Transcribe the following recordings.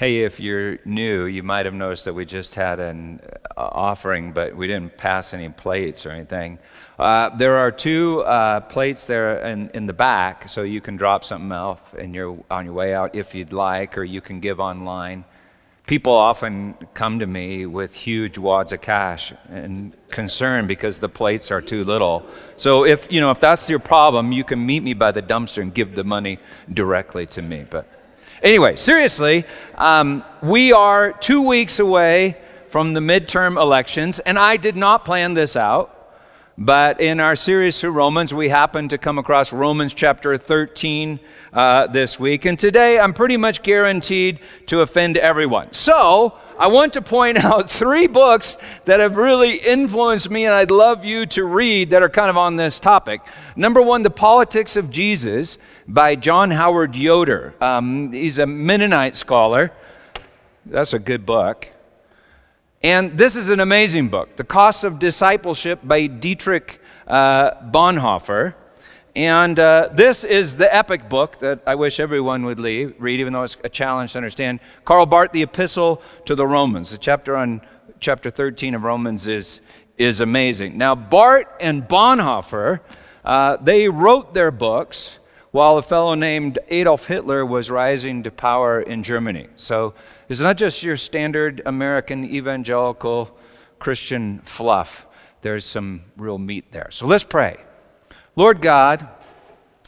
Hey, if you're new, you might have noticed that we just had an uh, offering, but we didn't pass any plates or anything. Uh, there are two uh, plates there in, in the back, so you can drop something off in your, on your way out if you'd like, or you can give online. People often come to me with huge wads of cash and concern because the plates are too little. So if you know if that's your problem, you can meet me by the dumpster and give the money directly to me. But Anyway, seriously, um, we are two weeks away from the midterm elections, and I did not plan this out. But in our series through Romans, we happened to come across Romans chapter 13 uh, this week. And today I'm pretty much guaranteed to offend everyone. So I want to point out three books that have really influenced me and I'd love you to read that are kind of on this topic. Number one, The Politics of Jesus by John Howard Yoder. Um, he's a Mennonite scholar. That's a good book. And this is an amazing book, The Cost of Discipleship by Dietrich uh, Bonhoeffer. And uh, this is the epic book that I wish everyone would leave, read, even though it's a challenge to understand. Karl Barth, The Epistle to the Romans. The chapter on chapter 13 of Romans is, is amazing. Now, Barth and Bonhoeffer, uh, they wrote their books while a fellow named Adolf Hitler was rising to power in Germany. So it's not just your standard American evangelical Christian fluff, there's some real meat there. So let's pray. Lord God,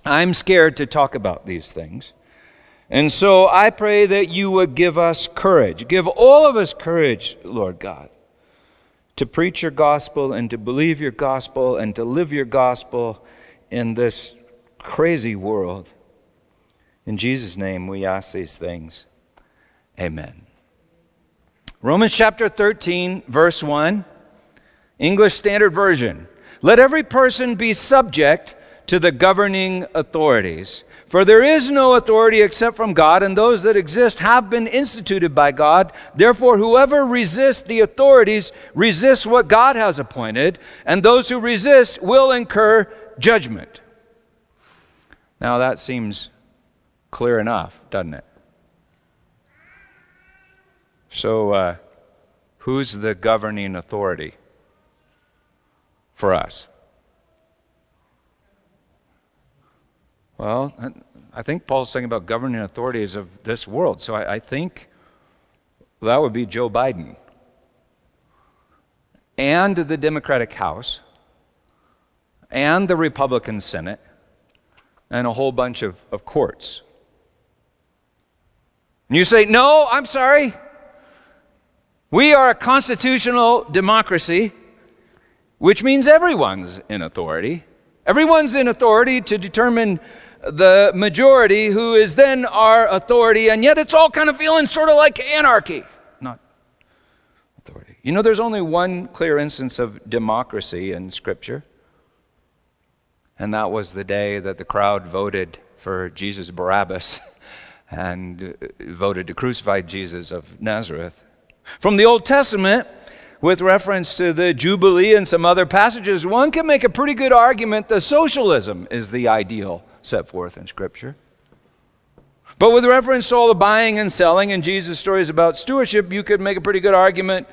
I'm scared to talk about these things. And so I pray that you would give us courage. Give all of us courage, Lord God, to preach your gospel and to believe your gospel and to live your gospel in this crazy world. In Jesus' name, we ask these things. Amen. Romans chapter 13, verse 1, English Standard Version. Let every person be subject to the governing authorities. For there is no authority except from God, and those that exist have been instituted by God. Therefore, whoever resists the authorities resists what God has appointed, and those who resist will incur judgment. Now, that seems clear enough, doesn't it? So, uh, who's the governing authority? For us? Well, I think Paul's saying about governing authorities of this world. So I, I think that would be Joe Biden and the Democratic House and the Republican Senate and a whole bunch of, of courts. And you say, no, I'm sorry. We are a constitutional democracy which means everyone's in authority. Everyone's in authority to determine the majority, who is then our authority, and yet it's all kind of feeling sort of like anarchy, not authority. You know, there's only one clear instance of democracy in Scripture, and that was the day that the crowd voted for Jesus Barabbas and uh, voted to crucify Jesus of Nazareth. From the Old Testament, with reference to the Jubilee and some other passages, one can make a pretty good argument that socialism is the ideal set forth in Scripture. But with reference to all the buying and selling and Jesus' stories about stewardship, you could make a pretty good argument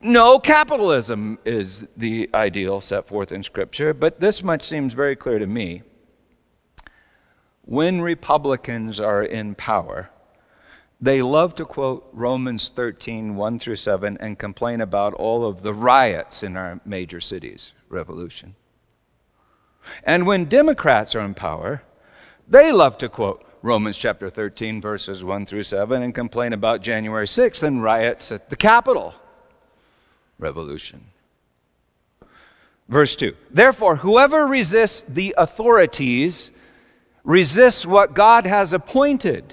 no, capitalism is the ideal set forth in Scripture. But this much seems very clear to me. When Republicans are in power, they love to quote Romans 13, 1 through 7, and complain about all of the riots in our major cities, revolution. And when Democrats are in power, they love to quote Romans chapter 13, verses 1 through 7, and complain about January 6th and riots at the Capitol, revolution. Verse 2 Therefore, whoever resists the authorities resists what God has appointed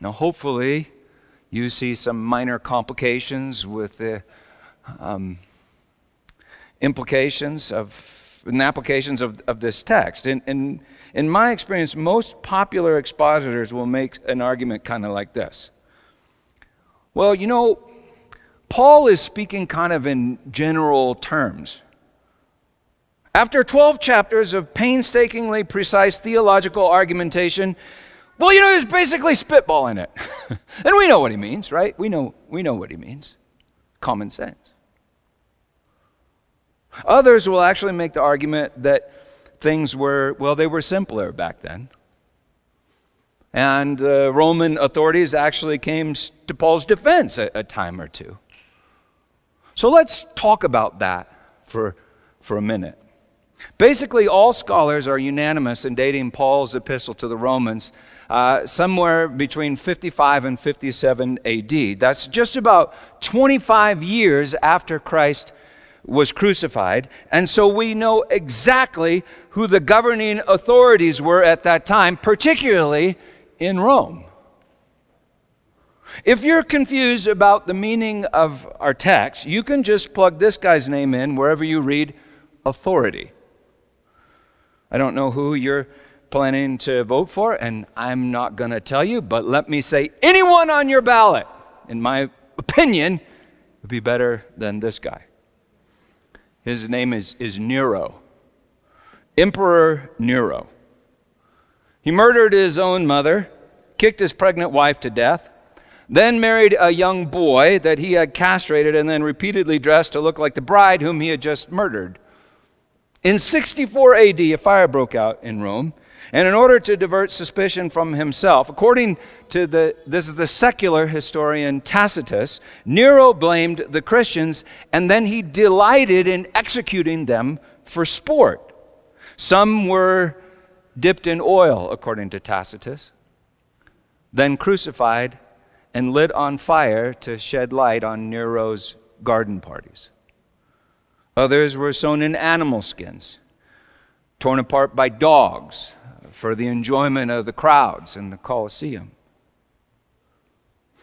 Now, hopefully, you see some minor complications with the um, implications of and applications of, of this text. In, in, in my experience, most popular expositors will make an argument kind of like this. Well, you know, Paul is speaking kind of in general terms. After 12 chapters of painstakingly precise theological argumentation, well, you know, he's basically spitballing it. and we know what he means, right? We know, we know what he means. Common sense. Others will actually make the argument that things were, well, they were simpler back then. And the Roman authorities actually came to Paul's defense a, a time or two. So let's talk about that for, for a minute. Basically, all scholars are unanimous in dating Paul's epistle to the Romans uh, somewhere between 55 and 57 AD. That's just about 25 years after Christ was crucified. And so we know exactly who the governing authorities were at that time, particularly in Rome. If you're confused about the meaning of our text, you can just plug this guy's name in wherever you read authority. I don't know who you're planning to vote for, and I'm not going to tell you, but let me say anyone on your ballot, in my opinion, would be better than this guy. His name is, is Nero, Emperor Nero. He murdered his own mother, kicked his pregnant wife to death, then married a young boy that he had castrated and then repeatedly dressed to look like the bride whom he had just murdered. In 64 AD, a fire broke out in Rome. And in order to divert suspicion from himself, according to the, this is the secular historian Tacitus, Nero blamed the Christians and then he delighted in executing them for sport. Some were dipped in oil, according to Tacitus, then crucified and lit on fire to shed light on Nero's garden parties. Others were sewn in animal skins, torn apart by dogs for the enjoyment of the crowds in the Colosseum.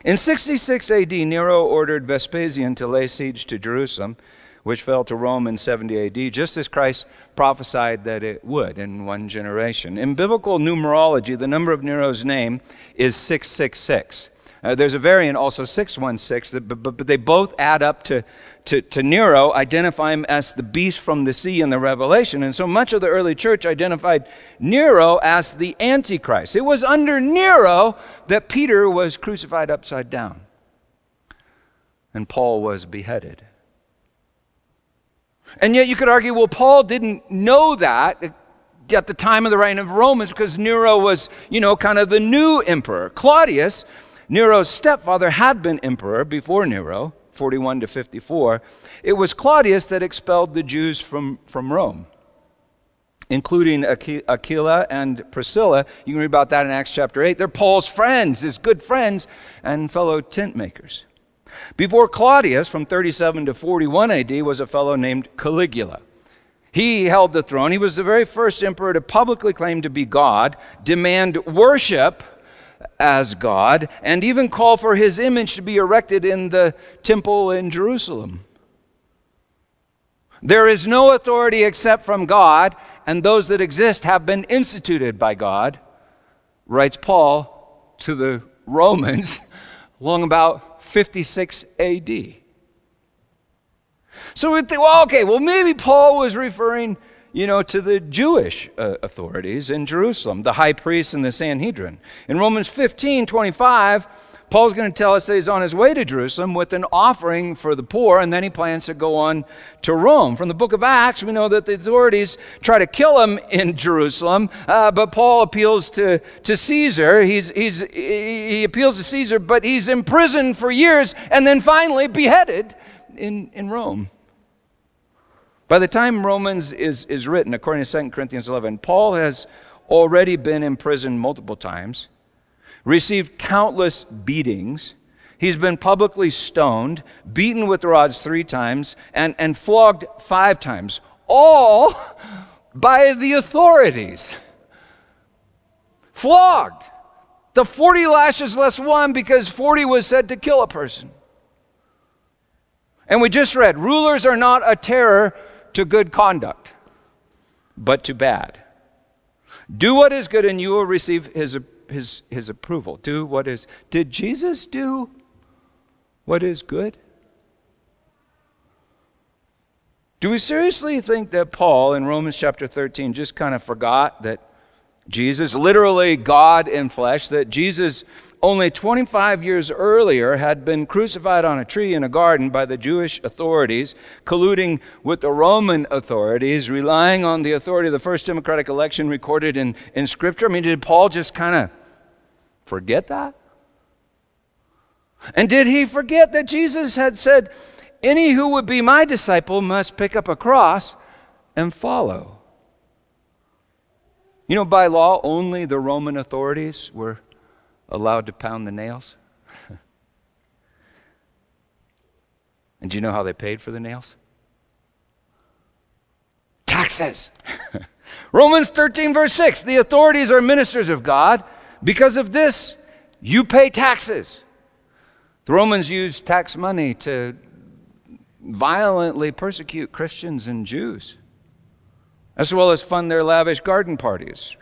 In 66 AD, Nero ordered Vespasian to lay siege to Jerusalem, which fell to Rome in 70 AD, just as Christ prophesied that it would in one generation. In biblical numerology, the number of Nero's name is 666. Uh, there's a variant also, 616, that, but, but, they both add up to, to, to Nero, identify him as the beast from the sea in the Revelation. And so much of the early church identified Nero as the Antichrist. It was under Nero that Peter was crucified upside down and Paul was beheaded. And yet you could argue, well, Paul didn't know that at the time of the reign of Romans because Nero was, you know, kind of the new emperor. Claudius Nero's stepfather had been emperor before Nero, 41 to 54. It was Claudius that expelled the Jews from, from Rome, including Aquila and Priscilla. You can read about that in Acts chapter 8. They're Paul's friends, his good friends, and fellow tent makers. Before Claudius, from 37 to 41 AD, was a fellow named Caligula. He held the throne. He was the very first emperor to publicly claim to be God, demand worship as God, and even call for his image to be erected in the temple in Jerusalem. There is no authority except from God, and those that exist have been instituted by God, writes Paul to the Romans along about 56 AD. So we think, well, okay, well, maybe Paul was referring you know, to the Jewish uh, authorities in Jerusalem, the high priest and the Sanhedrin. In Romans 15 25, Paul's going to tell us that he's on his way to Jerusalem with an offering for the poor, and then he plans to go on to Rome. From the book of Acts, we know that the authorities try to kill him in Jerusalem, uh, but Paul appeals to, to Caesar. He's, he's, he appeals to Caesar, but he's imprisoned for years and then finally beheaded in, in Rome. By the time Romans is, is written, according to 2 Corinthians 11, Paul has already been imprisoned multiple times, received countless beatings. He's been publicly stoned, beaten with rods three times, and, and flogged five times, all by the authorities. Flogged. The 40 lashes less one because 40 was said to kill a person. And we just read rulers are not a terror to good conduct, but to bad. Do what is good, and you will receive his, his, his approval. Do what is. Did Jesus do what is good? Do we seriously think that Paul in Romans chapter 13 just kind of forgot that Jesus, literally God in flesh, that Jesus only 25 years earlier had been crucified on a tree in a garden by the Jewish authorities, colluding with the Roman authorities, relying on the authority of the first democratic election recorded in, in Scripture. I mean, did Paul just kind of forget that? And did he forget that Jesus had said, Any who would be my disciple must pick up a cross and follow? You know, by law, only the Roman authorities were allowed to pound the nails. and do you know how they paid for the nails? Taxes. Romans 13, verse 6 the authorities are ministers of God. Because of this, you pay taxes. The Romans used tax money to violently persecute Christians and Jews as well as fund their lavish garden parties,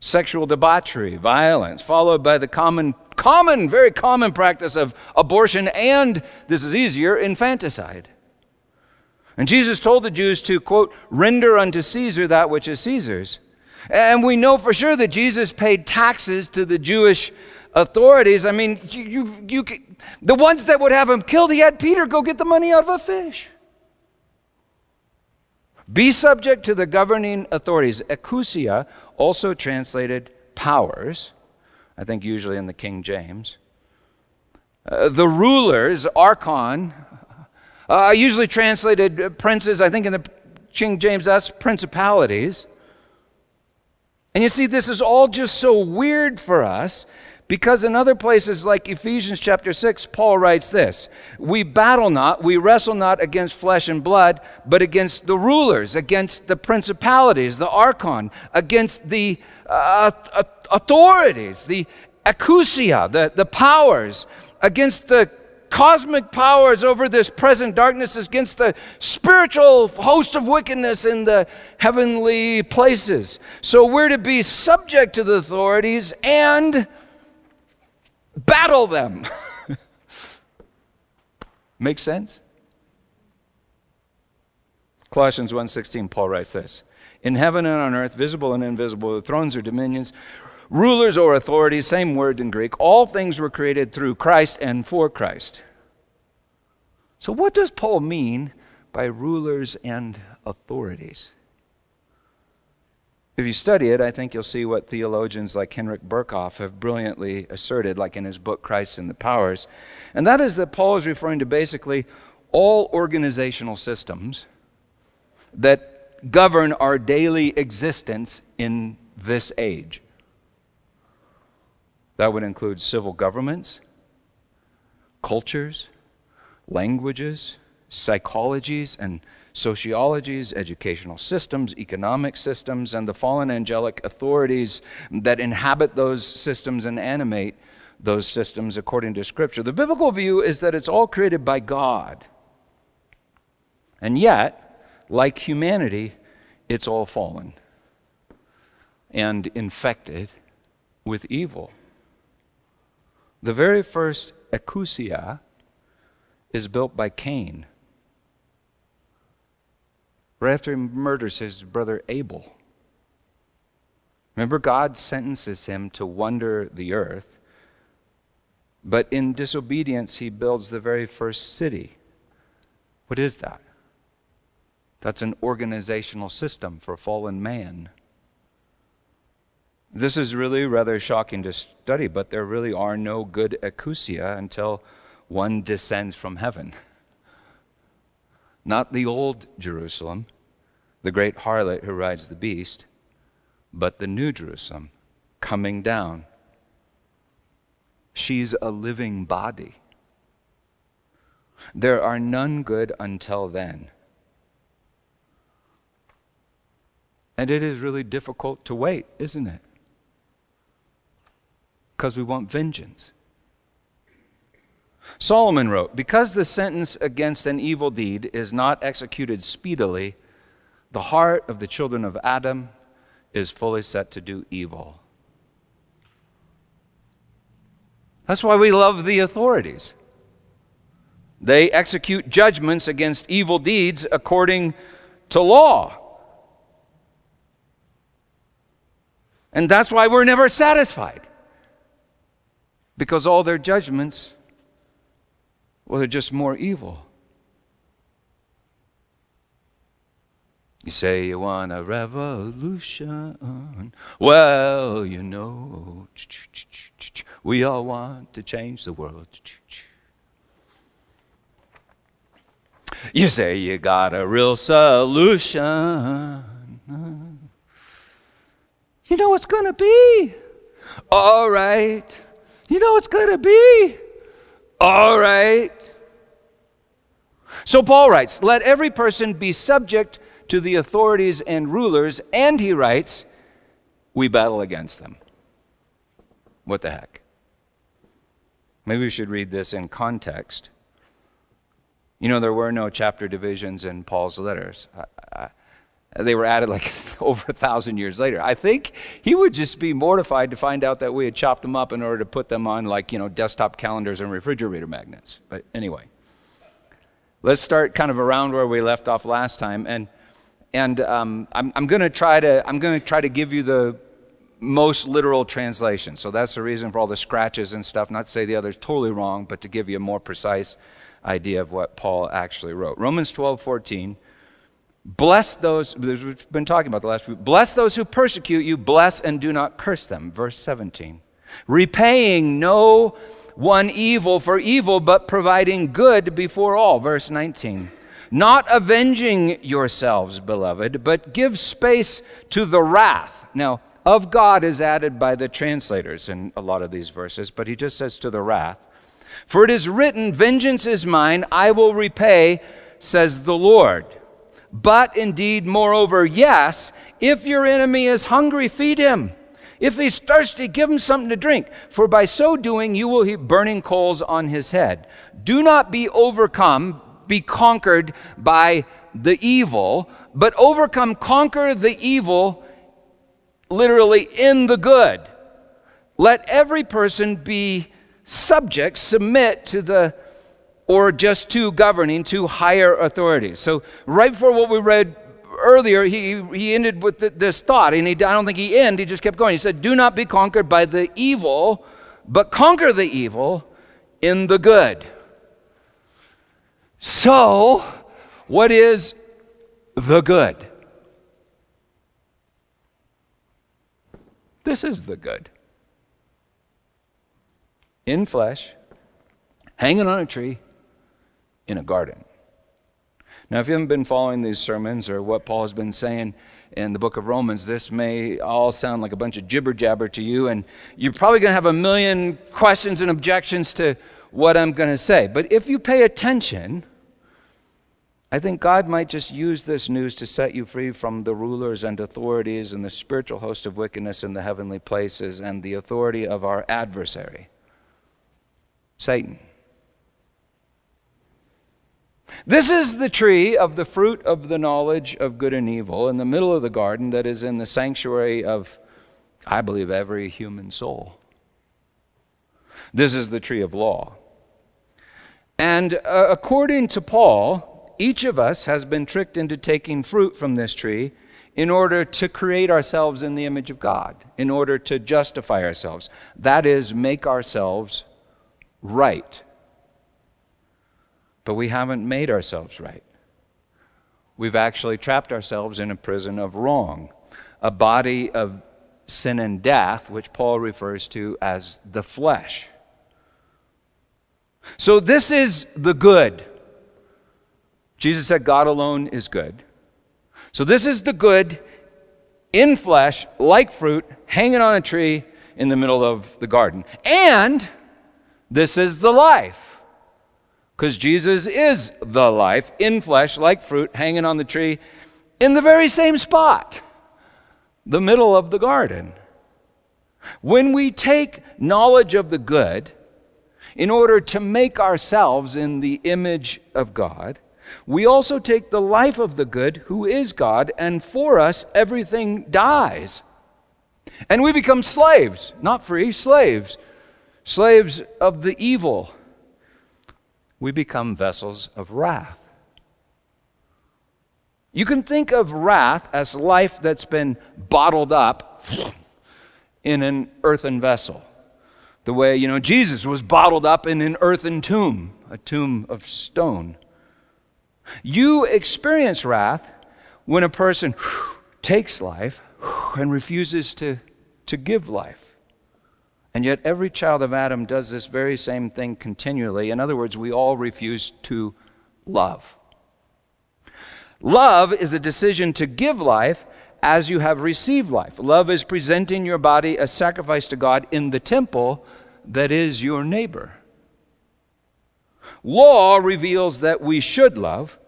sexual debauchery, violence, followed by the common, common, very common practice of abortion and, this is easier, infanticide. And Jesus told the Jews to, quote, render unto Caesar that which is Caesar's. And we know for sure that Jesus paid taxes to the Jewish authorities. I mean, you, you, you, the ones that would have him killed, he had Peter go get the money out of a fish. Be subject to the governing authorities. Exousia, also translated powers, I think usually in the King James. Uh, the rulers, archon, uh, usually translated princes, I think in the King James, that's principalities. And you see, this is all just so weird for us because in other places, like Ephesians chapter 6, Paul writes this We battle not, we wrestle not against flesh and blood, but against the rulers, against the principalities, the archon, against the uh, authorities, the exousia, the, the powers, against the cosmic powers over this present darkness, against the spiritual host of wickedness in the heavenly places. So we're to be subject to the authorities and battle them. Make sense? Colossians 1:16 Paul writes this. In heaven and on earth, visible and invisible, the thrones or dominions, rulers or authorities, same word in Greek, all things were created through Christ and for Christ. So what does Paul mean by rulers and authorities? If you study it, I think you'll see what theologians like Heinrich Berkhof have brilliantly asserted, like in his book Christ and the Powers. And that is that Paul is referring to basically all organizational systems that govern our daily existence in this age. That would include civil governments, cultures, languages, psychologies, and sociologies, educational systems, economic systems, and the fallen angelic authorities that inhabit those systems and animate those systems according to Scripture. The biblical view is that it's all created by God. And yet, like humanity, it's all fallen and infected with evil. The very first exousia is built by Cain right after he murders his brother Abel. Remember, God sentences him to wander the earth. But in disobedience, he builds the very first city. What is that? That's an organizational system for fallen man. This is really rather shocking to study, but there really are no good exousia until one descends from heaven. Not the old Jerusalem, the great harlot who rides the beast, but the new Jerusalem coming down. She's a living body. There are none good until then. And it is really difficult to wait, isn't it? Because we want vengeance. Solomon wrote, Because the sentence against an evil deed is not executed speedily, the heart of the children of Adam is fully set to do evil. That's why we love the authorities. They execute judgments against evil deeds according to law. And that's why we're never satisfied. Because all their judgments, well, they're just more evil. You say you want a revolution. Well, you know, we all want to change the world. You say you got a real solution. You know it's going to be. All right. You know it's going to be. All right. So Paul writes, Let every person be subject to the authorities and rulers, and he writes, We battle against them. What the heck? Maybe we should read this in context. You know, there were no chapter divisions in Paul's letters. I, I, they were added like over a thousand years later. I think he would just be mortified to find out that we had chopped them up in order to put them on like, you know, desktop calendars and refrigerator magnets. But anyway, let's start kind of around where we left off last time. And, and um, I'm, I'm going to try to, I'm going to try to give you the most literal translation. So that's the reason for all the scratches and stuff. Not to say the other's totally wrong, but to give you a more precise idea of what Paul actually wrote. Romans 12, 14 Bless those, we've been talking about the last few. Bless those who persecute you, bless and do not curse them. Verse 17. Repaying no one evil for evil, but providing good before all. Verse 19. Not avenging yourselves, beloved, but give space to the wrath. Now, of God is added by the translators in a lot of these verses, but he just says to the wrath. For it is written, Vengeance is mine, I will repay, says the Lord. But indeed, moreover, yes, if your enemy is hungry, feed him. If he's thirsty, give him something to drink, for by so doing you will heap burning coals on his head. Do not be overcome, be conquered by the evil, but overcome, conquer the evil literally in the good. Let every person be subject, submit to the or just to governing, to higher authorities. So, right before what we read earlier, he, he ended with this thought, and he, I don't think he ended, he just kept going. He said, Do not be conquered by the evil, but conquer the evil in the good. So, what is the good? This is the good. In flesh, hanging on a tree, in a garden. Now, if you haven't been following these sermons or what Paul has been saying in the book of Romans, this may all sound like a bunch of jibber jabber to you, and you're probably going to have a million questions and objections to what I'm going to say. But if you pay attention, I think God might just use this news to set you free from the rulers and authorities and the spiritual host of wickedness in the heavenly places and the authority of our adversary, Satan. This is the tree of the fruit of the knowledge of good and evil in the middle of the garden that is in the sanctuary of, I believe, every human soul. This is the tree of law. And uh, according to Paul, each of us has been tricked into taking fruit from this tree in order to create ourselves in the image of God, in order to justify ourselves. That is, make ourselves right. But we haven't made ourselves right. We've actually trapped ourselves in a prison of wrong, a body of sin and death, which Paul refers to as the flesh. So, this is the good. Jesus said God alone is good. So, this is the good in flesh, like fruit, hanging on a tree in the middle of the garden. And this is the life. Because Jesus is the life in flesh, like fruit, hanging on the tree in the very same spot, the middle of the garden. When we take knowledge of the good in order to make ourselves in the image of God, we also take the life of the good, who is God, and for us everything dies. And we become slaves, not free, slaves, slaves of the evil. We become vessels of wrath. You can think of wrath as life that's been bottled up in an earthen vessel. The way, you know, Jesus was bottled up in an earthen tomb, a tomb of stone. You experience wrath when a person takes life and refuses to, to give life. And yet, every child of Adam does this very same thing continually. In other words, we all refuse to love. Love is a decision to give life as you have received life. Love is presenting your body a sacrifice to God in the temple that is your neighbor. Law reveals that we should love,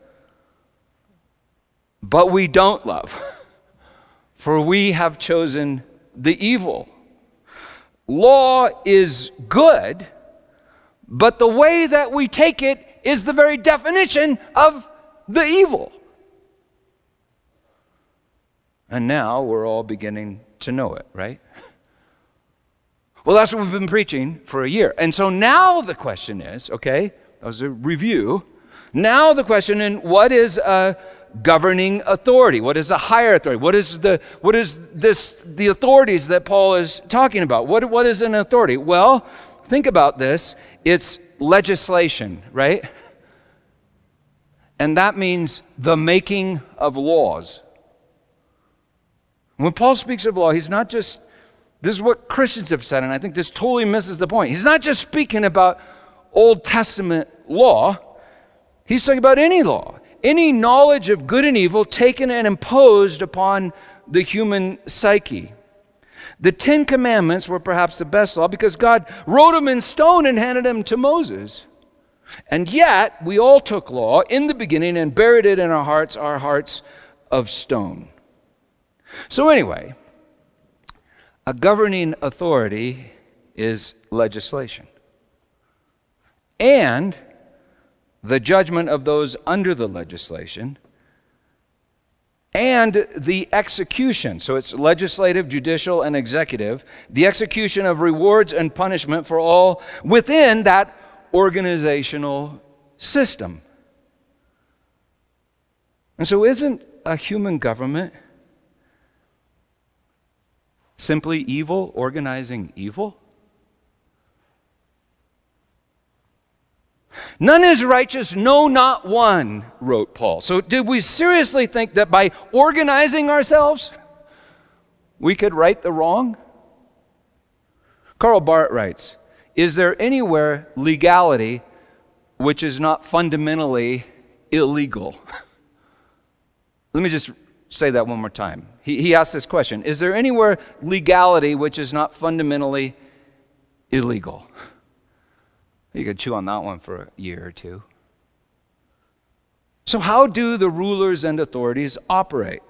but we don't love, for we have chosen the evil. Law is good, but the way that we take it is the very definition of the evil. And now we're all beginning to know it, right? Well, that's what we've been preaching for a year. And so now the question is okay, that was a review. Now the question and what is a governing authority? What is a higher authority? What is the what is this the authorities that Paul is talking about? What what is an authority? Well, think about this. It's legislation, right? And that means the making of laws. When Paul speaks of law, he's not just this is what Christians have said, and I think this totally misses the point. He's not just speaking about Old Testament law, he's talking about any law, any knowledge of good and evil taken and imposed upon the human psyche. The Ten Commandments were perhaps the best law because God wrote them in stone and handed them to Moses. And yet, we all took law in the beginning and buried it in our hearts, our hearts of stone. So, anyway, a governing authority is legislation. And the judgment of those under the legislation and the execution. So it's legislative, judicial, and executive. The execution of rewards and punishment for all within that organizational system. And so, isn't a human government Simply evil organizing evil? None is righteous, no, not one, wrote Paul. So, did we seriously think that by organizing ourselves, we could right the wrong? Karl Barth writes Is there anywhere legality which is not fundamentally illegal? Let me just say that one more time. He, he asked this question Is there anywhere legality which is not fundamentally illegal? You could chew on that one for a year or two. So, how do the rulers and authorities operate?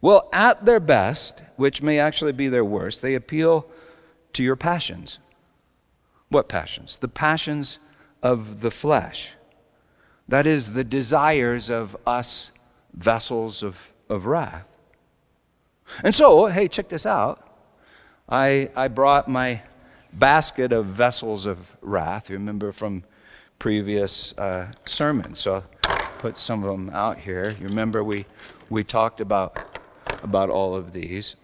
Well, at their best, which may actually be their worst, they appeal to your passions. What passions? The passions of the flesh. That is, the desires of us vessels of, of wrath. And so, hey, check this out. I, I brought my basket of vessels of wrath, you remember from previous uh, sermons. So I'll put some of them out here. You remember we, we talked about, about all of these.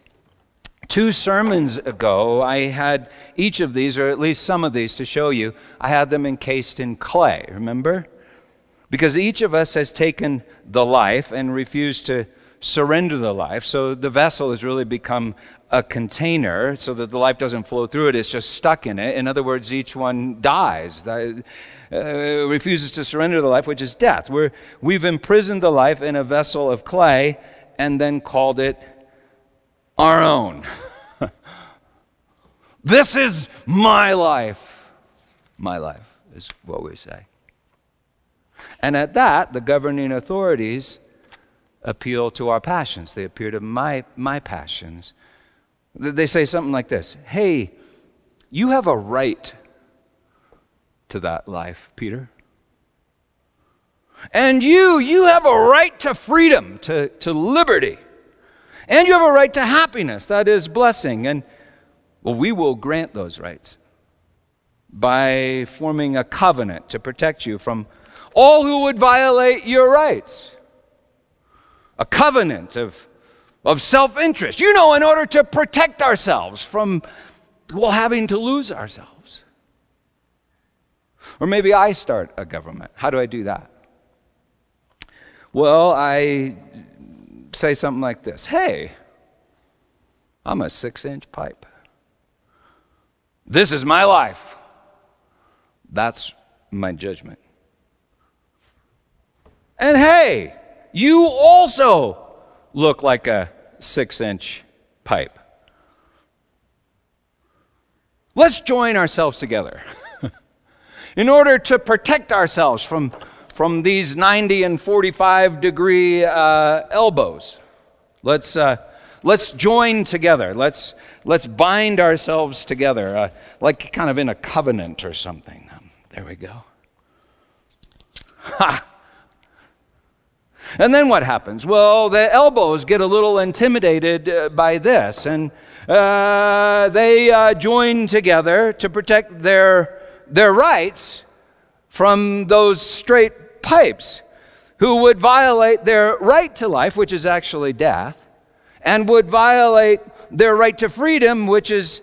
Two sermons ago, I had each of these, or at least some of these, to show you. I had them encased in clay, remember? Because each of us has taken the life and refused to surrender the life. So the vessel has really become a container so that the life doesn't flow through it, it's just stuck in it. In other words, each one dies, uh, refuses to surrender the life, which is death. We're, we've imprisoned the life in a vessel of clay and then called it our own. this is my life. My life is what we say. And at that, the governing authorities appeal to our passions. They appeal to my, my passions. They say something like this Hey, you have a right to that life, Peter. And you, you have a right to freedom, to, to liberty. And you have a right to happiness, that is blessing. And well, we will grant those rights by forming a covenant to protect you from all who would violate your rights. A covenant of, of self interest. You know, in order to protect ourselves from, well, having to lose ourselves. Or maybe I start a government. How do I do that? Well, I say something like this Hey, I'm a six inch pipe. This is my life. That's my judgment. And hey, you also look like a six inch pipe. Let's join ourselves together in order to protect ourselves from from these 90 and 45 degree uh, elbows. Let's, uh, let's join together. Let's, let's bind ourselves together, uh, like kind of in a covenant or something. There we go. Ha! And then what happens? Well, the elbows get a little intimidated uh, by this, and uh, they uh, join together to protect their, their rights from those straight pipes who would violate their right to life, which is actually death, and would violate their right to freedom, which is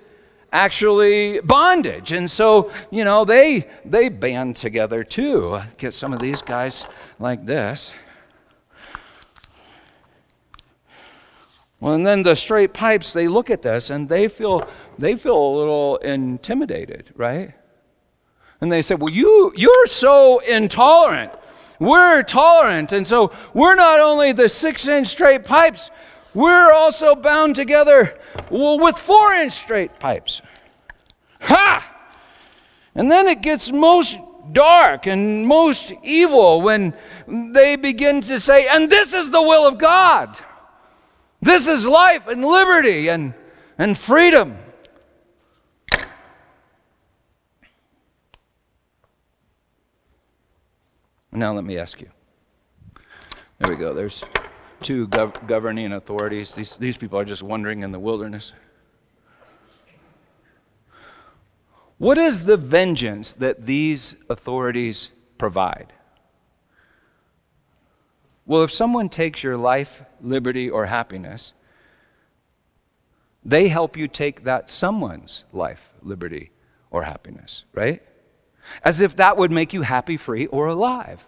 actually bondage. And so, you know, they they band together too. Get some of these guys like this. Well, and then the straight pipes, they look at this and they feel they feel a little intimidated, right? And they say, "Well, you you're so intolerant. We're tolerant. And so we're not only the six inch straight pipes, we're also bound together with four inch straight pipes. Ha! And then it gets most dark and most evil when they begin to say, and this is the will of God. This is life and liberty and, and freedom. Now, let me ask you. There we go. There's two gov- governing authorities. These, these people are just wandering in the wilderness. What is the vengeance that these authorities provide? Well, if someone takes your life, liberty, or happiness, they help you take that someone's life, liberty, or happiness, right? as if that would make you happy, free, or alive.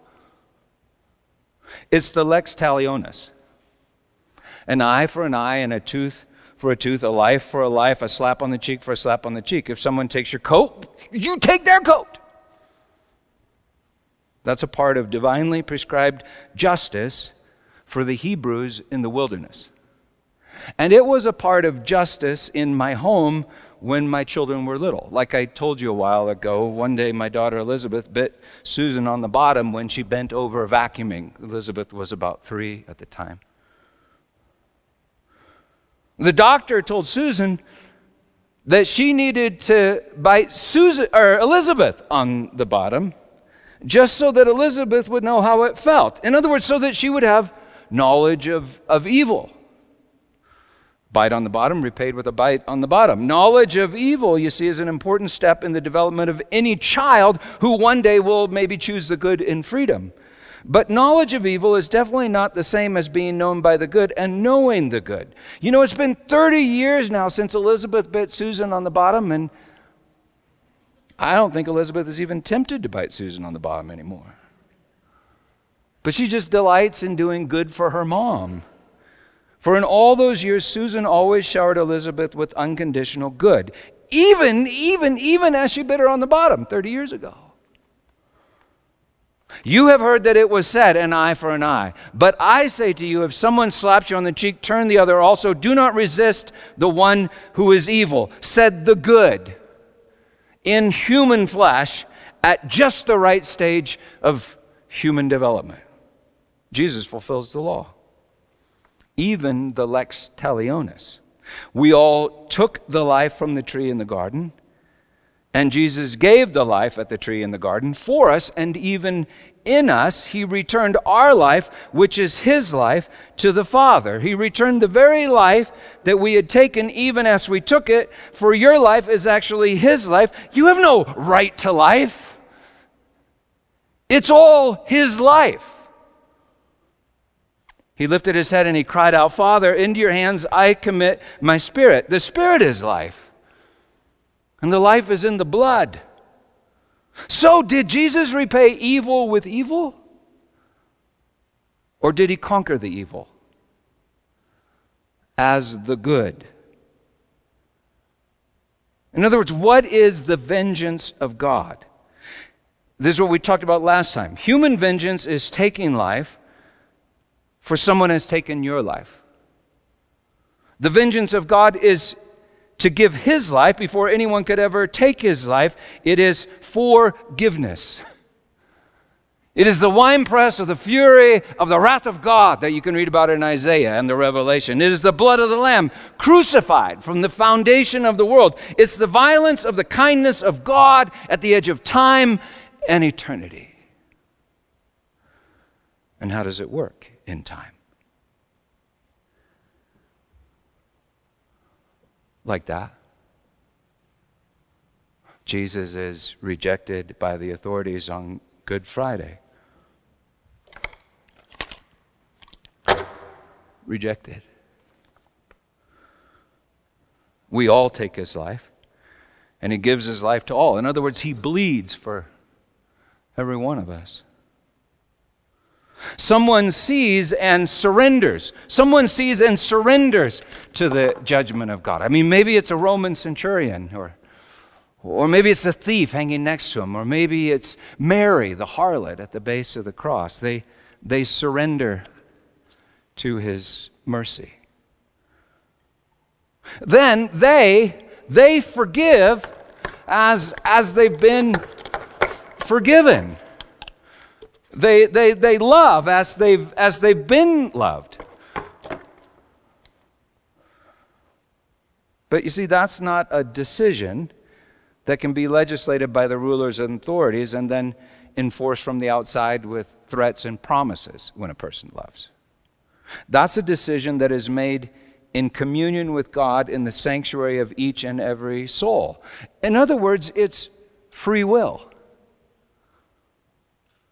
It's the lex talionis an eye for an eye and a tooth for a tooth, a life for a life, a slap on the cheek for a slap on the cheek. If someone takes your coat, you take their coat. That's a part of divinely prescribed justice for the Hebrews in the wilderness. And it was a part of justice in my home when my children were little. Like I told you a while ago, one day my daughter Elizabeth bit Susan on the bottom when she bent over vacuuming. Elizabeth was about three at the time. The doctor told Susan that she needed to bite Susan or Elizabeth on the bottom just so that Elizabeth would know how it felt. In other words, so that she would have knowledge of, of evil. Bite on the bottom, repaid with a bite on the bottom. Knowledge of evil, you see, is an important step in the development of any child who one day will maybe choose the good in freedom. But knowledge of evil is definitely not the same as being known by the good and knowing the good. You know, it's been 30 years now since Elizabeth bit Susan on the bottom, and I don't think Elizabeth is even tempted to bite Susan on the bottom anymore. But she just delights in doing good for her mom. For in all those years, Susan always showered Elizabeth with unconditional good, even, even, even as she bit her on the bottom 30 years ago. You have heard that it was said, an eye for an eye. But I say to you, if someone slaps you on the cheek, turn the other also. Do not resist the one who is evil, said the good in human flesh at just the right stage of human development. Jesus fulfills the law, even the lex talionis. We all took the life from the tree in the garden, and Jesus gave the life at the tree in the garden for us, and even in us, he returned our life, which is his life, to the Father. He returned the very life that we had taken, even as we took it, for your life is actually his life. You have no right to life, it's all his life. He lifted his head and he cried out, Father, into your hands I commit my spirit. The spirit is life, and the life is in the blood. So, did Jesus repay evil with evil? Or did he conquer the evil as the good? In other words, what is the vengeance of God? This is what we talked about last time. Human vengeance is taking life for someone has taken your life. The vengeance of God is to give his life before anyone could ever take his life. It is forgiveness. It is the winepress of the fury of the wrath of God that you can read about in Isaiah and the Revelation. It is the blood of the Lamb crucified from the foundation of the world. It's the violence of the kindness of God at the edge of time and eternity. And how does it work? In time. Like that. Jesus is rejected by the authorities on Good Friday. Rejected. We all take his life, and he gives his life to all. In other words, he bleeds for every one of us. Someone sees and surrenders. Someone sees and surrenders to the judgment of God. I mean, maybe it's a Roman centurion, or, or maybe it's a thief hanging next to him, or maybe it's Mary, the harlot, at the base of the cross. They, they surrender to his mercy. Then they, they forgive as, as they've been forgiven. They, they, they love as they've, as they've been loved. But you see, that's not a decision that can be legislated by the rulers and authorities and then enforced from the outside with threats and promises when a person loves. That's a decision that is made in communion with God in the sanctuary of each and every soul. In other words, it's free will.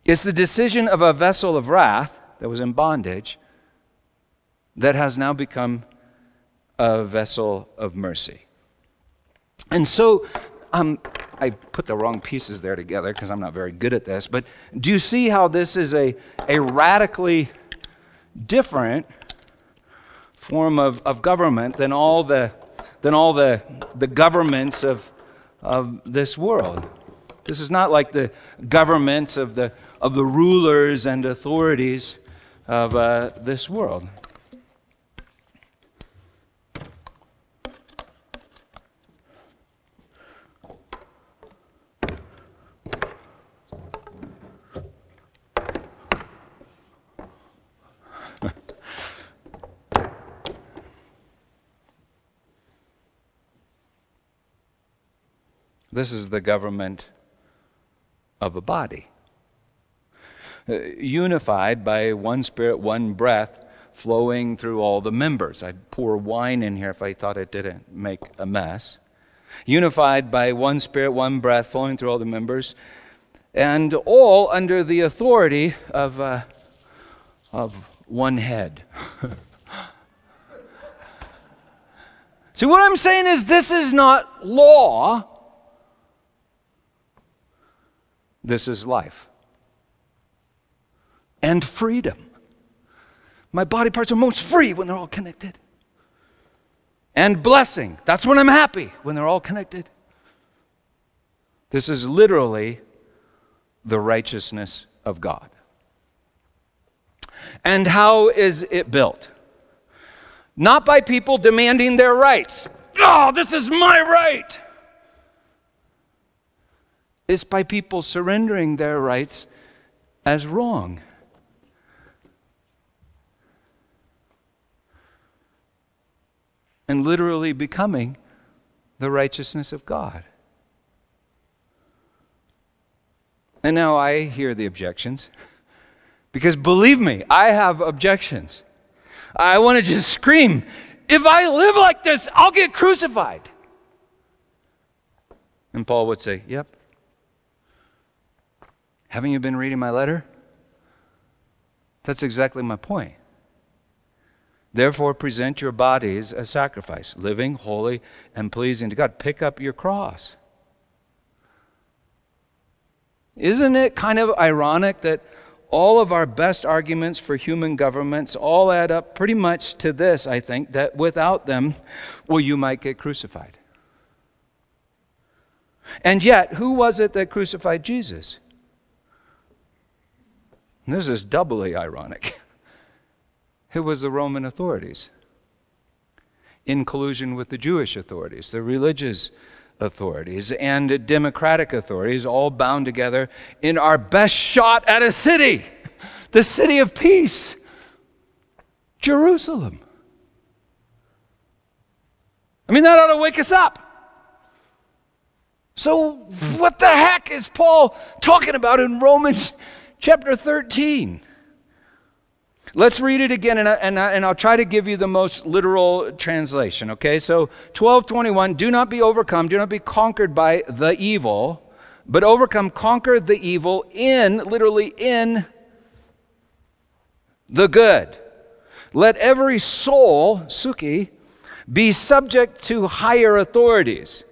It's the decision of a vessel of wrath that was in bondage that has now become a vessel of mercy. And so, um, I put the wrong pieces there together because I'm not very good at this, but do you see how this is a, a radically different form of, of government than all the, than all the, the governments of, of this world? This is not like the governments of the of the rulers and authorities of uh, this world. this is the government of a body. Uh, unified by one spirit, one breath flowing through all the members. I'd pour wine in here if I thought it didn't make a mess. Unified by one spirit, one breath flowing through all the members, and all under the authority of, uh, of one head. See, what I'm saying is this is not law, this is life and freedom. My body parts are most free when they're all connected. And blessing. That's when I'm happy, when they're all connected. This is literally the righteousness of God. And how is it built? Not by people demanding their rights. Oh, this is my right. It's by people surrendering their rights as wrong. And literally becoming the righteousness of God. And now I hear the objections. Because believe me, I have objections. I want to just scream if I live like this, I'll get crucified. And Paul would say, Yep. Haven't you been reading my letter? That's exactly my point. Therefore, present your bodies a sacrifice, living, holy, and pleasing to God. Pick up your cross. Isn't it kind of ironic that all of our best arguments for human governments all add up pretty much to this, I think, that without them, well, you might get crucified. And yet, who was it that crucified Jesus? This is doubly ironic. It was the Roman authorities in collusion with the Jewish authorities, the religious authorities and democratic authorities, all bound together in our best shot at a city, the city of peace, Jerusalem. I mean, that ought to wake us up. So, what the heck is Paul talking about in Romans chapter 13? Let's read it again, and, I, and, I, and I'll try to give you the most literal translation, okay? So, 1221 Do not be overcome, do not be conquered by the evil, but overcome, conquer the evil in, literally, in the good. Let every soul, suki, be subject to higher authorities.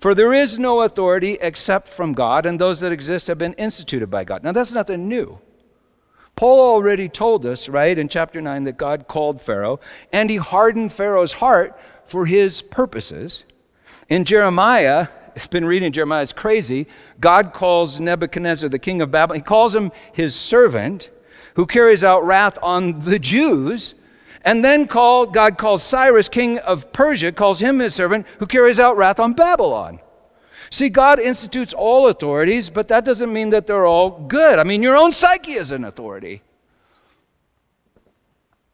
For there is no authority except from God, and those that exist have been instituted by God. Now, that's nothing new. Paul already told us, right, in chapter 9, that God called Pharaoh and he hardened Pharaoh's heart for his purposes. In Jeremiah, I've been reading Jeremiah, it's crazy. God calls Nebuchadnezzar, the king of Babylon, he calls him his servant who carries out wrath on the Jews. And then called, God calls Cyrus, king of Persia, calls him his servant who carries out wrath on Babylon. See, God institutes all authorities, but that doesn't mean that they're all good. I mean, your own psyche is an authority.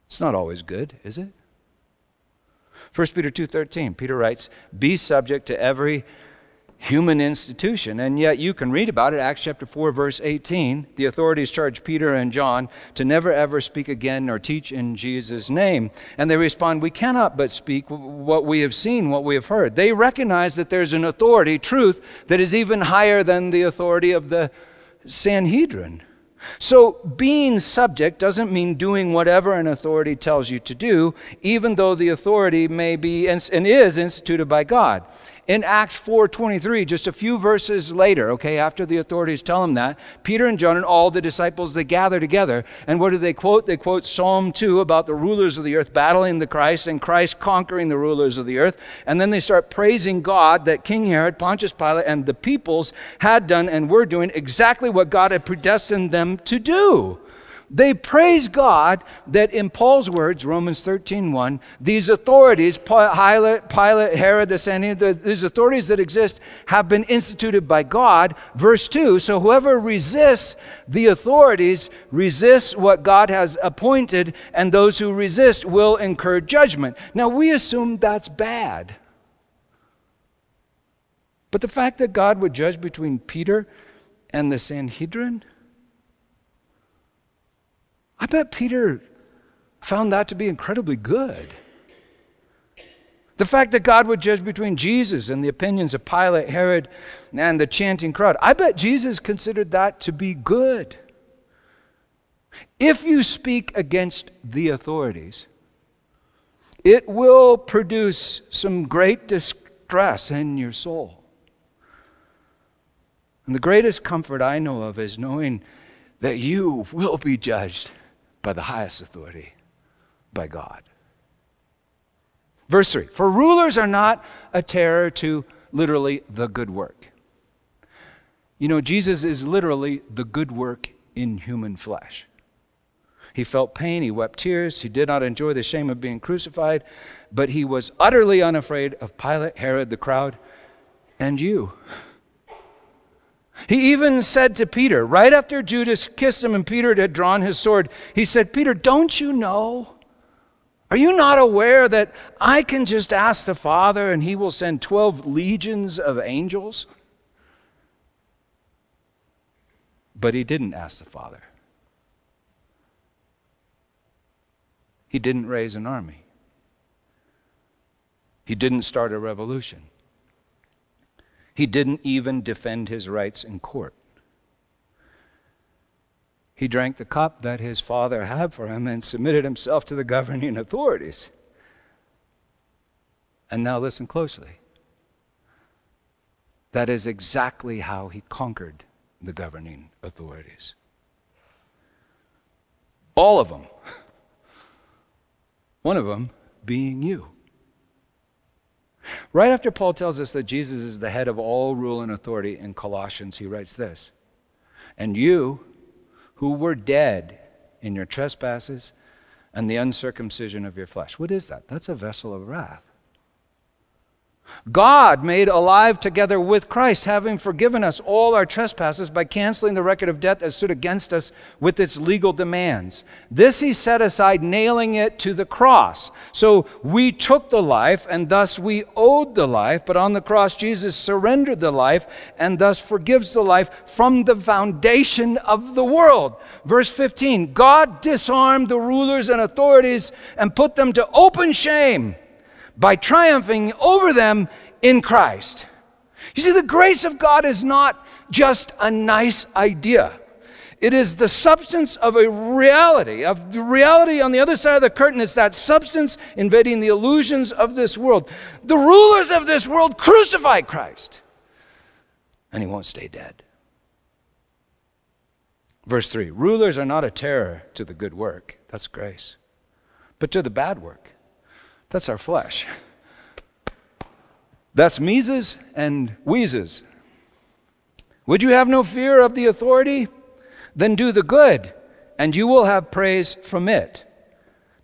It's not always good, is it? 1 Peter 2:13 Peter writes, "Be subject to every human institution. And yet you can read about it, Acts chapter 4, verse 18. The authorities charge Peter and John to never ever speak again or teach in Jesus' name. And they respond, We cannot but speak what we have seen, what we have heard. They recognize that there's an authority, truth, that is even higher than the authority of the Sanhedrin. So, being subject doesn't mean doing whatever an authority tells you to do, even though the authority may be and is instituted by God in Acts 4:23, just a few verses later, okay, after the authorities tell him that, Peter and John and all the disciples they gather together, and what do they quote? They quote Psalm 2 about the rulers of the earth battling the Christ and Christ conquering the rulers of the earth, and then they start praising God that King Herod, Pontius Pilate, and the peoples had done and were doing exactly what God had predestined them to do. They praise God that in Paul's words, Romans 13 1, these authorities, Pilate, Pilate Herod, the Sanhedrin, these authorities that exist have been instituted by God. Verse 2 So whoever resists the authorities resists what God has appointed, and those who resist will incur judgment. Now we assume that's bad. But the fact that God would judge between Peter and the Sanhedrin, I bet Peter found that to be incredibly good. The fact that God would judge between Jesus and the opinions of Pilate, Herod, and the chanting crowd. I bet Jesus considered that to be good. If you speak against the authorities, it will produce some great distress in your soul. And the greatest comfort I know of is knowing that you will be judged by the highest authority, by God. Verse 3 For rulers are not a terror to literally the good work. You know, Jesus is literally the good work in human flesh. He felt pain, he wept tears, he did not enjoy the shame of being crucified, but he was utterly unafraid of Pilate, Herod, the crowd, and you. He even said to Peter, right after Judas kissed him and Peter had drawn his sword, he said, Peter, don't you know? Are you not aware that I can just ask the Father and he will send 12 legions of angels? But he didn't ask the Father. He didn't raise an army. He didn't start a revolution. He didn't even defend his rights in court. He drank the cup that his father had for him and submitted himself to the governing authorities. And now listen closely. That is exactly how he conquered the governing authorities. All of them. One of them being you. Right after Paul tells us that Jesus is the head of all rule and authority in Colossians, he writes this And you, who were dead in your trespasses and the uncircumcision of your flesh. What is that? That's a vessel of wrath. God made alive together with Christ, having forgiven us all our trespasses by canceling the record of debt that stood against us with its legal demands. This he set aside, nailing it to the cross. So we took the life, and thus we owed the life, but on the cross, Jesus surrendered the life, and thus forgives the life from the foundation of the world. Verse 15 God disarmed the rulers and authorities and put them to open shame by triumphing over them in Christ. You see, the grace of God is not just a nice idea. It is the substance of a reality. Of the reality on the other side of the curtain is that substance invading the illusions of this world. The rulers of this world crucified Christ, and he won't stay dead. Verse 3 Rulers are not a terror to the good work, that's grace, but to the bad work. That's our flesh. That's Mises and Wheezes. Would you have no fear of the authority? Then do the good, and you will have praise from it.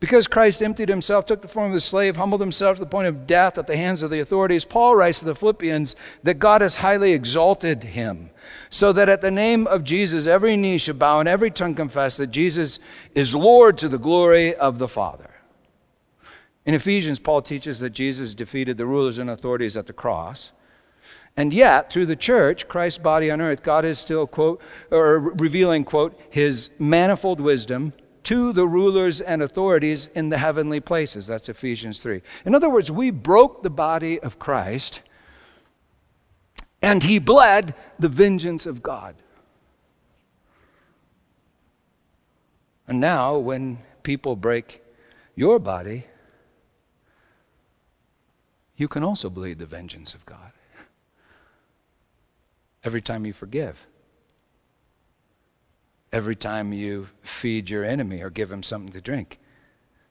Because Christ emptied himself, took the form of a slave, humbled himself to the point of death at the hands of the authorities, Paul writes to the Philippians that God has highly exalted him, so that at the name of Jesus every knee should bow and every tongue confess that Jesus is Lord to the glory of the Father. In Ephesians, Paul teaches that Jesus defeated the rulers and authorities at the cross. And yet, through the church, Christ's body on earth, God is still, quote, or revealing, quote, his manifold wisdom to the rulers and authorities in the heavenly places. That's Ephesians 3. In other words, we broke the body of Christ, and he bled the vengeance of God. And now, when people break your body, you can also bleed the vengeance of God. Every time you forgive, every time you feed your enemy or give him something to drink,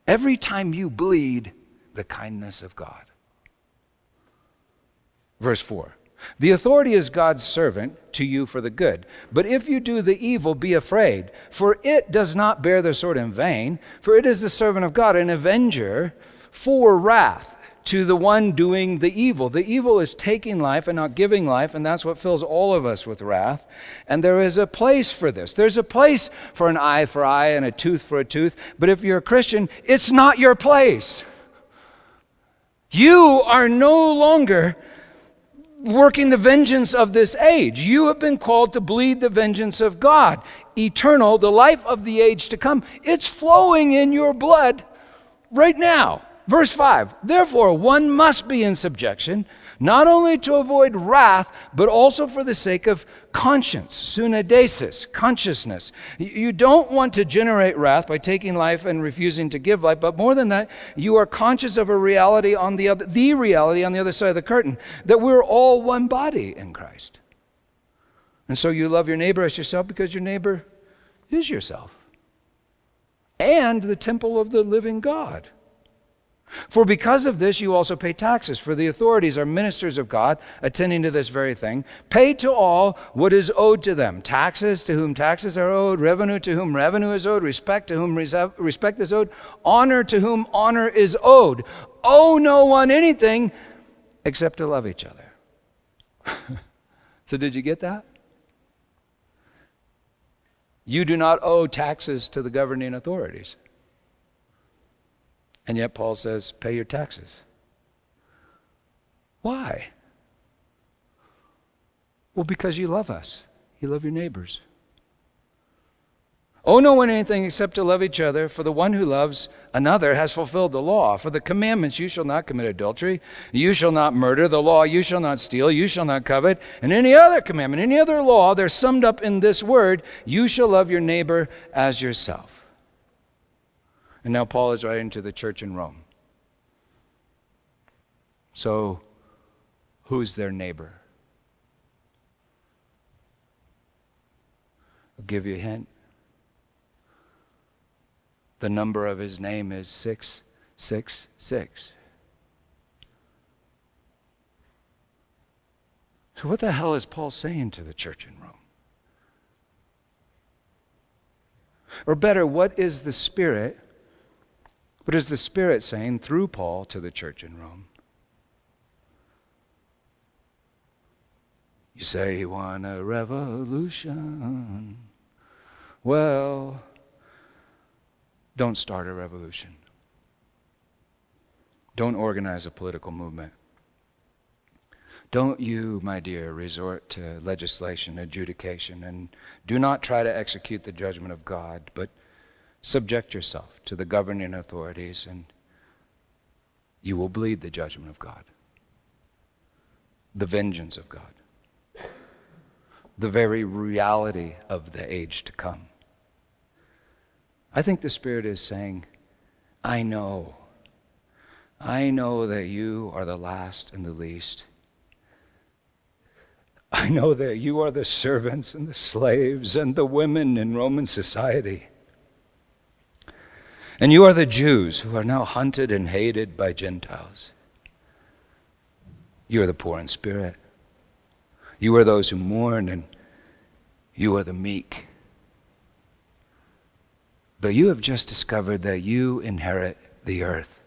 every time you bleed the kindness of God. Verse 4 The authority is God's servant to you for the good. But if you do the evil, be afraid, for it does not bear the sword in vain, for it is the servant of God, an avenger for wrath to the one doing the evil. The evil is taking life and not giving life, and that's what fills all of us with wrath. And there is a place for this. There's a place for an eye for eye and a tooth for a tooth, but if you're a Christian, it's not your place. You are no longer working the vengeance of this age. You have been called to bleed the vengeance of God, eternal, the life of the age to come. It's flowing in your blood right now. Verse 5 Therefore, one must be in subjection, not only to avoid wrath, but also for the sake of conscience, suneidesis, consciousness. You don't want to generate wrath by taking life and refusing to give life, but more than that, you are conscious of a reality on the other, the reality on the other side of the curtain, that we're all one body in Christ. And so you love your neighbor as yourself because your neighbor is yourself and the temple of the living God. For because of this, you also pay taxes, for the authorities are ministers of God, attending to this very thing. Pay to all what is owed to them taxes to whom taxes are owed, revenue to whom revenue is owed, respect to whom respect is owed, honor to whom honor is owed. Owe no one anything except to love each other. so, did you get that? You do not owe taxes to the governing authorities. And yet, Paul says, pay your taxes. Why? Well, because you love us, you love your neighbors. Owe no one anything except to love each other, for the one who loves another has fulfilled the law. For the commandments, you shall not commit adultery, you shall not murder, the law, you shall not steal, you shall not covet, and any other commandment, any other law, they're summed up in this word you shall love your neighbor as yourself. And now Paul is writing to the church in Rome. So, who's their neighbor? I'll give you a hint. The number of his name is 666. So, what the hell is Paul saying to the church in Rome? Or better, what is the Spirit? What is the Spirit saying through Paul to the church in Rome? You say you want a revolution. Well, don't start a revolution. Don't organize a political movement. Don't you, my dear, resort to legislation, adjudication, and do not try to execute the judgment of God, but subject yourself to the governing authorities, and you will bleed the judgment of God, the vengeance of God, the very reality of the age to come. I think the Spirit is saying, I know. I know that you are the last and the least. I know that you are the servants and the slaves and the women in Roman society. And you are the Jews who are now hunted and hated by Gentiles. You are the poor in spirit. You are those who mourn, and you are the meek. But you have just discovered that you inherit the earth.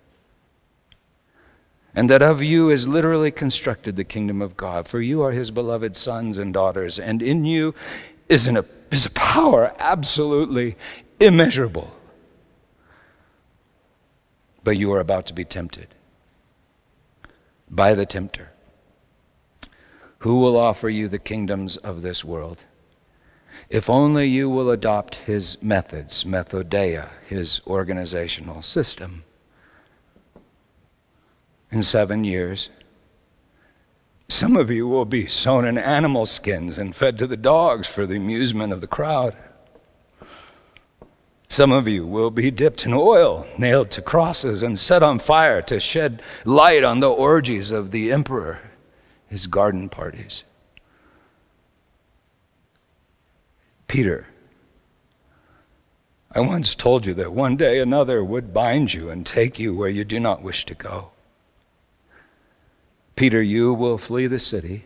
And that of you is literally constructed the kingdom of God. For you are his beloved sons and daughters, and in you is, an, is a power absolutely immeasurable. But you are about to be tempted by the tempter, who will offer you the kingdoms of this world if only you will adopt his methods, methodeia, his organizational system. In seven years, some of you will be sewn in animal skins and fed to the dogs for the amusement of the crowd. Some of you will be dipped in oil, nailed to crosses, and set on fire to shed light on the orgies of the emperor, his garden parties. Peter, I once told you that one day another would bind you and take you where you do not wish to go. Peter, you will flee the city,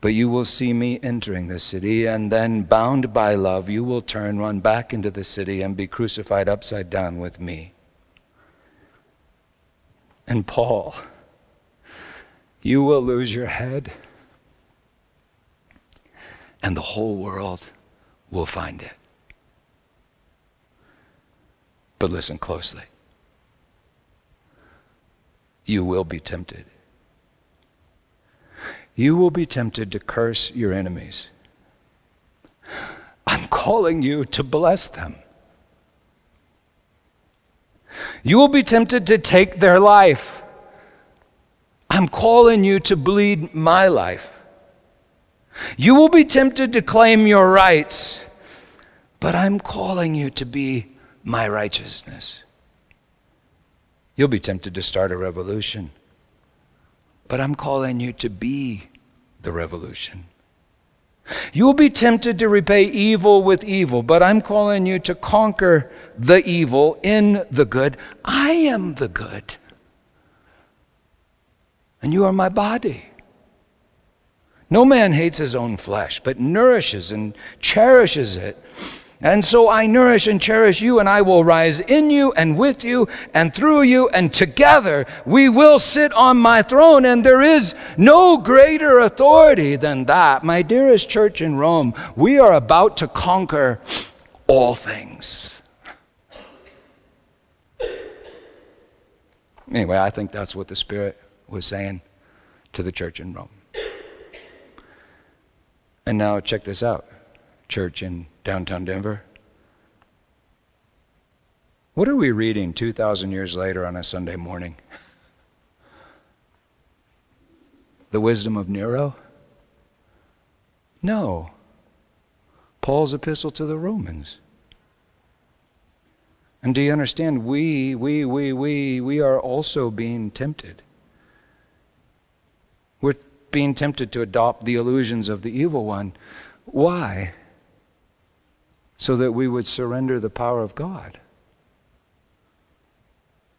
but you will see me entering the city, and then, bound by love, you will turn, run back into the city, and be crucified upside down with me. And Paul, you will lose your head, and the whole world will find it. But listen closely. You will be tempted. You will be tempted to curse your enemies. I'm calling you to bless them. You will be tempted to take their life. I'm calling you to bleed my life. You will be tempted to claim your rights, but I'm calling you to be my righteousness. You'll be tempted to start a revolution, but I'm calling you to be the revolution. You will be tempted to repay evil with evil, but I'm calling you to conquer the evil in the good. I am the good. And you are my body. No man hates his own flesh, but nourishes and cherishes it and so I nourish and cherish you, and I will rise in you and with you and through you, and together we will sit on my throne. And there is no greater authority than that. My dearest church in Rome, we are about to conquer all things. Anyway, I think that's what the Spirit was saying to the church in Rome. And now, check this out, church in downtown Denver. What are we reading 2,000 years later on a Sunday morning? The wisdom of Nero? No. Paul's epistle to the Romans. And do you understand? We, we, we, we, we are also being tempted. We're being tempted to adopt the illusions of the evil one. Why? So that we would surrender the power of God.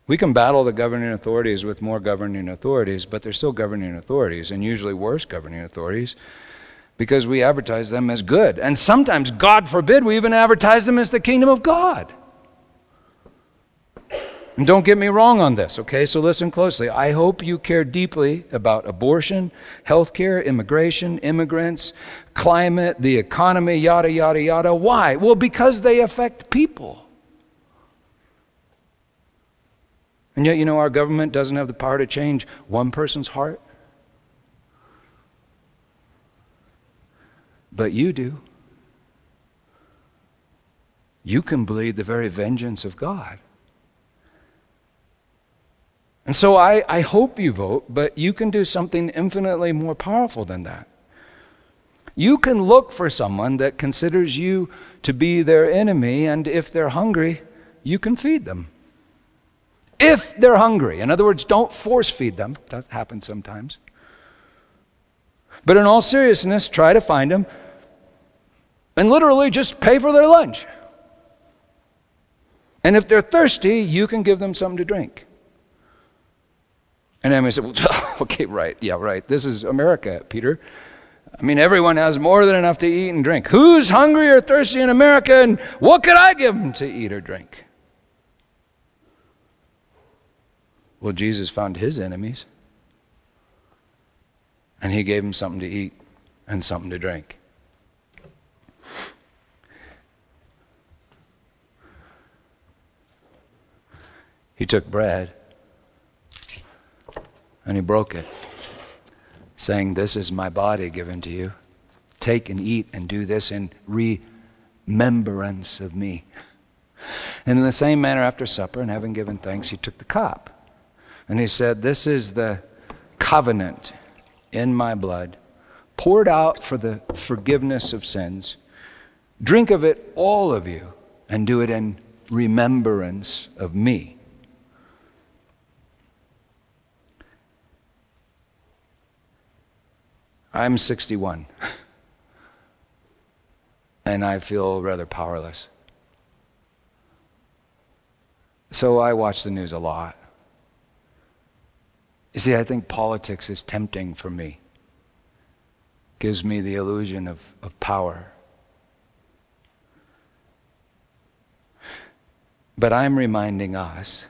We can battle the governing authorities with more governing authorities, but they're still governing authorities, and usually worse governing authorities, because we advertise them as good. And sometimes, God forbid, we even advertise them as the kingdom of God. And don't get me wrong on this, okay? So listen closely. I hope you care deeply about abortion, health care, immigration, immigrants, climate, the economy, yada, yada, yada. Why? Well, because they affect people. And yet, you know, our government doesn't have the power to change one person's heart. But you do. You can bleed the very vengeance of God. And so I, I hope you vote, but you can do something infinitely more powerful than that. You can look for someone that considers you to be their enemy, and if they're hungry, you can feed them. If they're hungry. In other words, don't force feed them. That happens sometimes. But in all seriousness, try to find them and literally just pay for their lunch. And if they're thirsty, you can give them something to drink. And Emily said, well, okay, right, yeah, right. This is America, Peter. I mean, everyone has more than enough to eat and drink. Who's hungry or thirsty in America, and what could I give them to eat or drink? Well, Jesus found his enemies, and he gave them something to eat and something to drink. He took bread and he broke it, saying, This is my body given to you. Take and eat and do this in remembrance of me. And in the same manner, after supper and having given thanks, he took the cup. And he said, This is the covenant in my blood, poured out for the forgiveness of sins. Drink of it, all of you, and do it in remembrance of me. I'm 61. and I feel rather powerless. So I watch the news a lot. You see, I think politics is tempting for me. Gives me the illusion of, of power. But I'm reminding us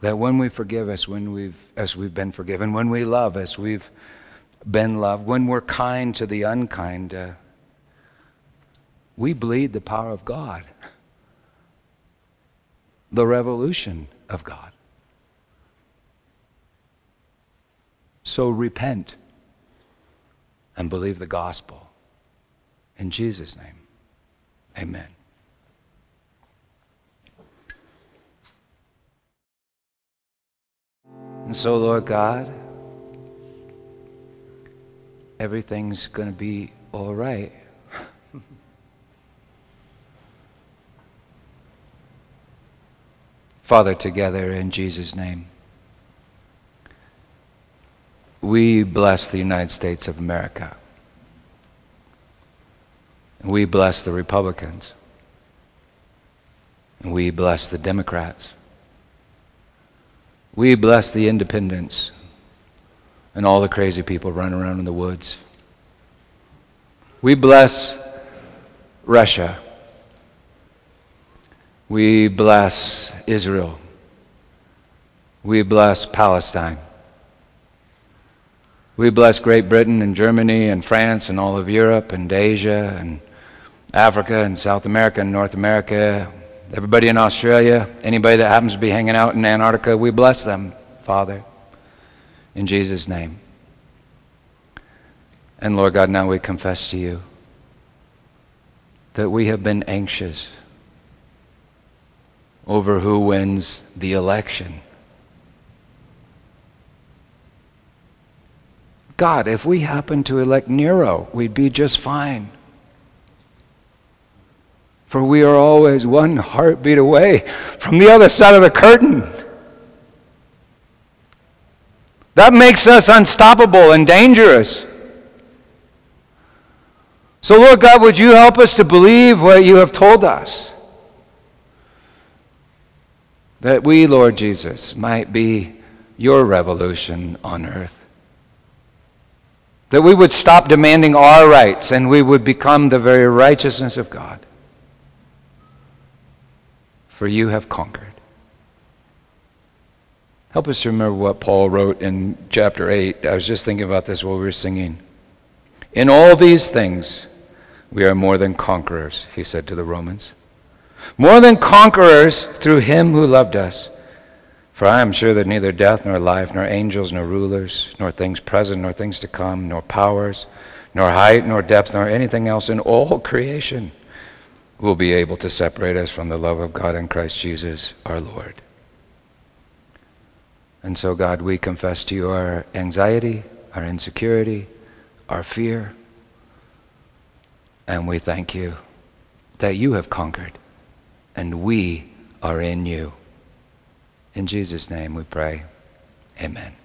that when we forgive us, when we've, as we've been forgiven, when we love as we've been loved, when we're kind to the unkind, uh, we bleed the power of God, the revolution of God. So repent and believe the gospel. In Jesus' name, amen. And so, Lord God, everything's going to be all right. Father, together in Jesus' name, we bless the United States of America. We bless the Republicans. We bless the Democrats. We bless the independents and all the crazy people running around in the woods. We bless Russia. We bless Israel. We bless Palestine. We bless Great Britain and Germany and France and all of Europe and Asia and Africa and South America and North America, everybody in Australia, anybody that happens to be hanging out in Antarctica, we bless them, Father, in Jesus' name. And Lord God, now we confess to you that we have been anxious over who wins the election. God, if we happen to elect Nero, we'd be just fine. For we are always one heartbeat away from the other side of the curtain. That makes us unstoppable and dangerous. So, Lord God, would you help us to believe what you have told us? That we, Lord Jesus, might be your revolution on earth. That we would stop demanding our rights and we would become the very righteousness of God for you have conquered. Help us remember what Paul wrote in chapter 8. I was just thinking about this while we were singing. In all these things, we are more than conquerors, he said to the Romans. More than conquerors through him who loved us. For I am sure that neither death, nor life, nor angels, nor rulers, nor things present, nor things to come, nor powers, nor height, nor depth, nor anything else in all creation will be able to separate us from the love of God in Christ Jesus our Lord. And so, God, we confess to you our anxiety, our insecurity, our fear, and we thank you that you have conquered and we are in you. In Jesus' name we pray. Amen.